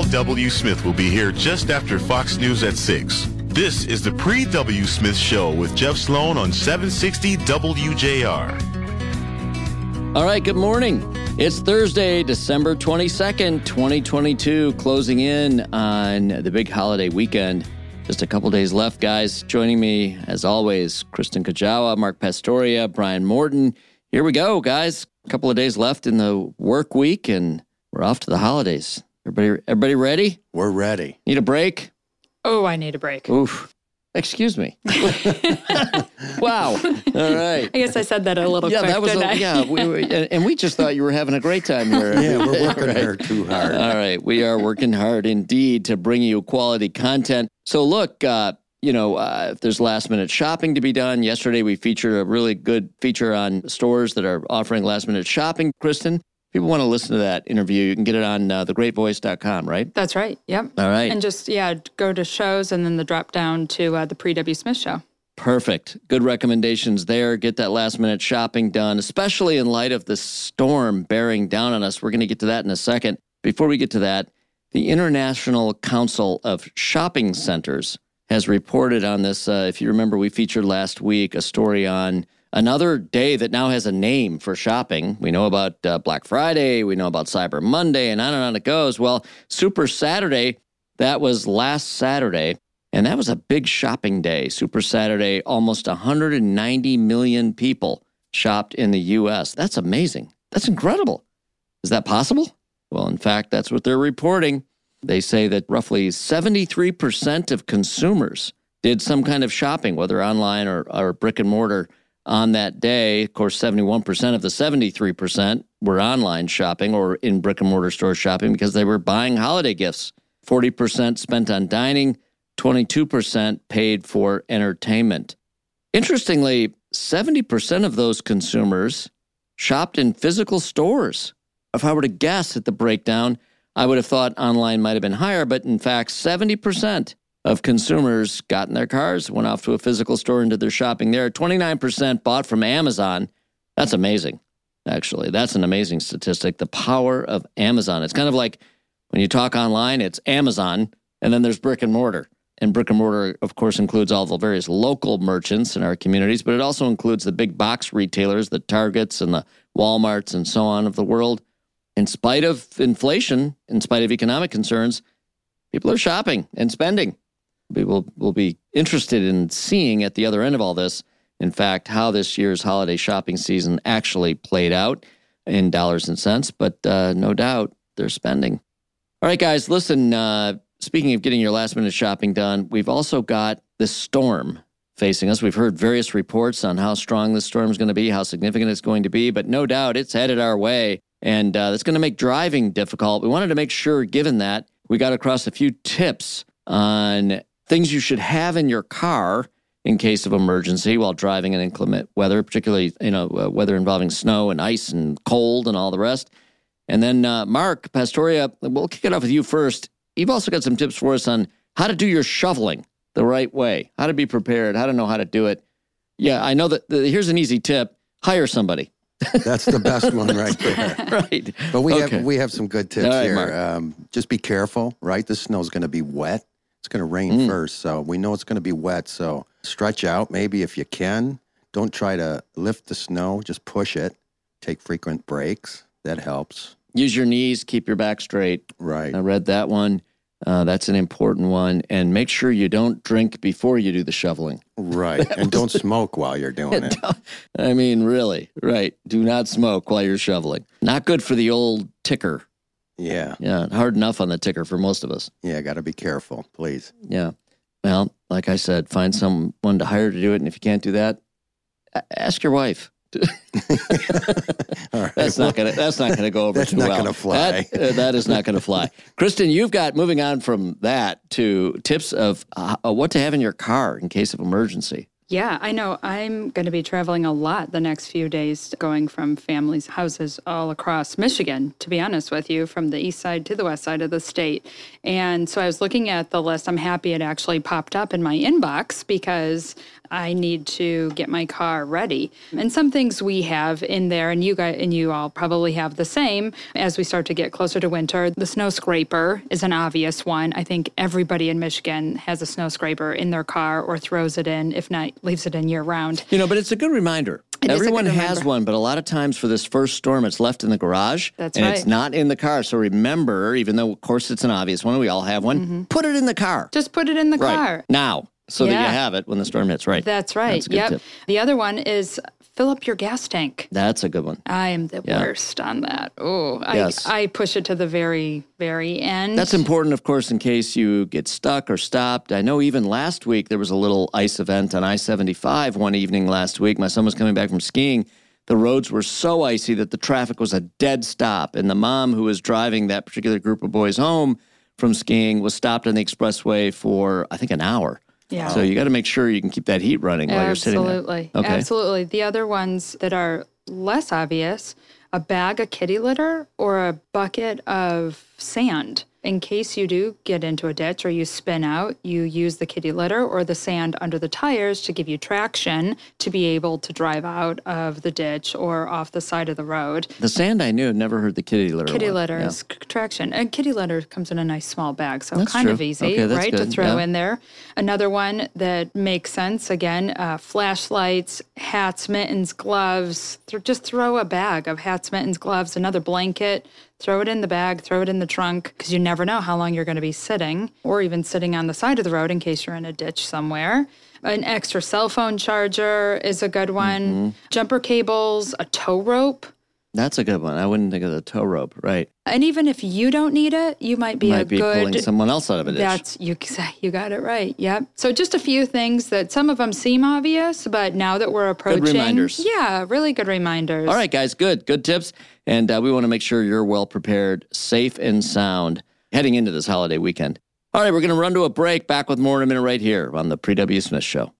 Paul W. Smith will be here just after Fox News at 6. This is the Pre W. Smith Show with Jeff Sloan on 760 WJR. All right, good morning. It's Thursday, December 22nd, 2022, closing in on the big holiday weekend. Just a couple days left, guys. Joining me, as always, Kristen Kajawa, Mark Pastoria, Brian Morton. Here we go, guys. A couple of days left in the work week, and we're off to the holidays. Everybody, everybody ready? We're ready. Need a break? Oh, I need a break. Oof. Excuse me. wow. All right. I guess I said that a little bit. Yeah, quick, that was didn't a, I? yeah, we, were- and and we just thought you were having a great time here. Yeah, we're working Right. here too hard. All right, we are working hard indeed to bring you quality content. So look, uh, you know, uh, if there's last minute shopping to be done, yesterday we featured a really good feature on stores that are offering last minute shopping. Kristen, people want to listen to that interview, you can get it on uh, thegreatvoice.com, right? That's right. Yep. All right. And just, yeah, go to shows and then the drop down to uh, the pre W. Smith show. Perfect. Good recommendations there. Get that last minute shopping done, especially in light of the storm bearing down on us. We're going to get to that in a second. Before we get to that, the International Council of Shopping Centers has reported on this. Uh, if you remember, we featured last week a story on another day that now has a name for shopping. We know about uh, Black Friday, we know about Cyber Monday, and on and on it goes. Well, Super Saturday, that was last Saturday. And that was a big shopping day. Super Saturday, almost 190 million people shopped in the US. That's amazing. That's incredible. Is that possible? Well, in fact, that's what they're reporting. They say that roughly 73% of consumers did some kind of shopping, whether online or, or brick and mortar, on that day. Of course, 71% of the 73% were online shopping or in brick and mortar store shopping because they were buying holiday gifts. 40% spent on dining, 22% paid for entertainment. Interestingly, 70% of those consumers shopped in physical stores. If I were to guess at the breakdown, I would have thought online might have been higher, but in fact, 70% of consumers got in their cars, went off to a physical store and did their shopping there. 29% bought from Amazon. That's amazing, actually. That's an amazing statistic. The power of Amazon. It's kind of like when you talk online, it's Amazon, and then there's brick and mortar. And brick and mortar, of course, includes all the various local merchants in our communities, but it also includes the big box retailers, the Targets and the Walmarts and so on of the world. In spite of inflation, in spite of economic concerns, people are shopping and spending. We will will be interested in seeing at the other end of all this, in fact, how this year's holiday shopping season actually played out in dollars and cents. But uh, no doubt they're spending. All right, guys, listen. Uh, speaking of getting your last minute shopping done, we've also got this storm facing us. We've heard various reports on how strong this storm is going to be, how significant it's going to be, but no doubt it's headed our way. And uh, it's going to make driving difficult. We wanted to make sure, given that, we got across a few tips on things you should have in your car in case of emergency while driving in inclement weather, particularly you know uh, weather involving snow and ice and cold and all the rest. And then uh, Mark Pastoria, we'll kick it off with you first. You've also got some tips for us on how to do your shoveling the right way, how to be prepared, how to know how to do it. Yeah, I know that. The, here's an easy tip: hire somebody. That's the best one right there. right. But we Okay. have we have some good tips right, here. Um, just be careful, right? The snow's going to be wet. It's going to rain Mm. first, so we know it's going to be wet. So stretch out, maybe if you can. Don't try to lift the snow. Just push it. Take frequent breaks. That helps. Use your knees, keep your back straight. Right. I read that one. Uh, that's an important one. And make sure you don't drink before you do the shoveling. Right. and don't smoke while you're doing it. I mean, really, right. Do not smoke while you're shoveling. Not good for the old ticker. Yeah. Yeah, hard enough on the ticker for most of us. Yeah. Got to be careful, please. Yeah. Well, like I said, find someone to hire to do it. And if you can't do that, ask your wife. Right. That's not gonna. That's not gonna go over That's too not well. gonna fly. That, uh, that is not gonna fly. Kristen, you've got moving on from that to tips of uh, uh, what to have in your car in case of emergency. Yeah, I know. I'm going to be traveling a lot the next few days, going from families' houses all across Michigan, to be honest with you, from the east side to the west side of the state. And so I was looking at the list. I'm happy it actually popped up in my inbox because I need to get my car ready. And some things we have in there, and you guys and you all probably have the same as we start to get closer to winter. The snow scraper is an obvious one. I think everybody in Michigan has a snow scraper in their car or throws it in, if not leaves it in year round. You know, but it's a good reminder. It is a good Everyone has one, but a lot of times for this first storm, it's left in the garage. That's and right. it's not in the car. So remember, even though, of course, it's an obvious one, we all have one, mm-hmm. put it in the car. Just put it in the right car. now so that you have it when the storm hits. Right. That's right. That's yep. tip. The other one is fill up your gas tank. That's a good one. I am the Yeah. worst on that. Oh, Yes. I, I push it to the very, very end. That's important, of course, in case you get stuck or stopped. I know even last week there was a little ice event on I 75 one evening last week. My son was coming back from skiing. The roads were so icy that the traffic was a dead stop. And the mom who was driving that particular group of boys home from skiing was stopped on the expressway for, I think, an hour. Yeah. So you got to make sure you can keep that heat running while you're sitting there. Absolutely. Okay. Absolutely. The other ones that are less obvious a bag of kitty litter or a bucket of sand. In case you do get into a ditch or you spin out, you use the kitty litter or the sand under the tires to give you traction to be able to drive out of the ditch or off the side of the road. The sand I knew, never heard the kitty litter. Kitty one. litter Yeah. is c- traction. And kitty litter comes in a nice small bag, so That's kind of easy, Okay, right, to throw Yeah. in there. Another one that makes sense again: uh, flashlights, hats, mittens, gloves. Th- just throw a bag of hats, mittens, gloves, another blanket. Throw it in the bag, throw it in the trunk, because you never know how long you're going to be sitting, or even sitting on the side of the road in case you're in a ditch somewhere. An extra cell phone charger is a good one. Mm-hmm. Jumper cables, a tow rope. That's a good one. I wouldn't think of the tow rope. Right. And even if you don't need it, you might be Might a be pulling someone else out of a ditch. That's you. You got it right. Yep. So just a few things that some of them seem obvious, but now that we're approaching, good reminders. yeah, really good reminders. All right, guys, good, good tips. And uh, we want to make sure you're well prepared, safe and sound heading into this holiday weekend. All right, we're going to run to a break. Back with more in a minute right here on the Pre W. Smith Show.